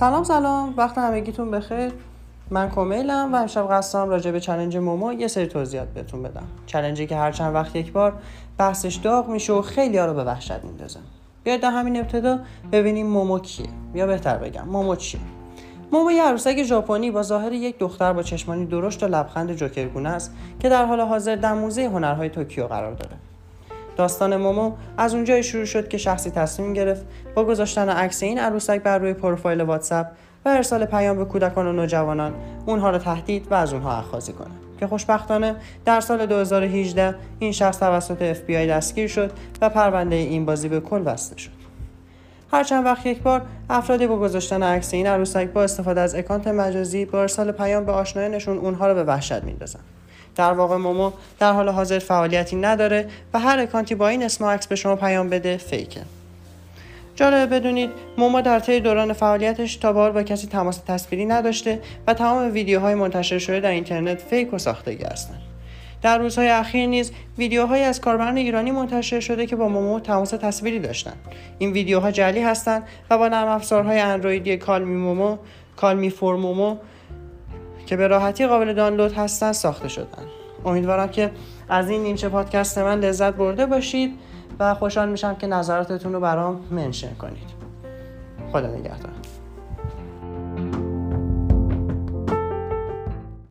سلام سلام. وقت همگیتون بخیر. من کمیلم و امشب قصدم راجع به challenge مومو یه سری توضیحات بهتون بدم. challenge ی که هر چند وقت یک بار بحثش داغ میشه و خیلی ها رو به وحشت میندازه. بیاید در همین ابتدا ببینیم مومو کیه. یا بهتر بگم مومو چیه؟ مومو یه عروسک ژاپنی با ظاهر یک دختر با چشمانی درشت و لبخند جوکرگونه است که در حال حاضر در موزه هنرهای توکیو قرار داره. داستان مومو از اونجایی شروع شد که شخصی تصمیم گرفت با گذاشتن عکس این عروسک بر روی پروفایل واتساپ و ارسال پیام به کودکان و نوجوانان اونها را تهدید و از اونها اخاذی کنه. که خوشبختانه در سال 2018 این شخص توسط FBI دستگیر شد و پرونده این بازی به کل بسته شد. هر چند وقت یک بار افرادی با گذاشتن عکس این عروسک با استفاده از اکانت مجازی با ارسال پیام به آشنایانشون اونها را به وحشت میندازن. در واقع مومو در حال حاضر فعالیتی نداره و هر account ی با این اسم عکس به شما پیام بده fake ه. جالبه بدونید مومو در طی دوران فعالیتش تا بار با کسی تماس تصویری نداشته و تمام ویدیوهای منتشر شده در اینترنت fake و ساختگی هستند. در روزهای اخیر نیز ویدیوهایی از کاربران ایرانی منتشر شده که با مومو تماس تصویری داشتند این ویدیوها جعلی هستند و با نرم افزارهای اندرویدی Call Me Momo Call Me for Momo که به راحتی قابل دانلود هستن ساخته شدن. امیدوارم که از این نیمچه پادکست من لذت برده باشید و خوشحال میشم که نظراتتون رو برام منشن کنید. خدا نگهدار.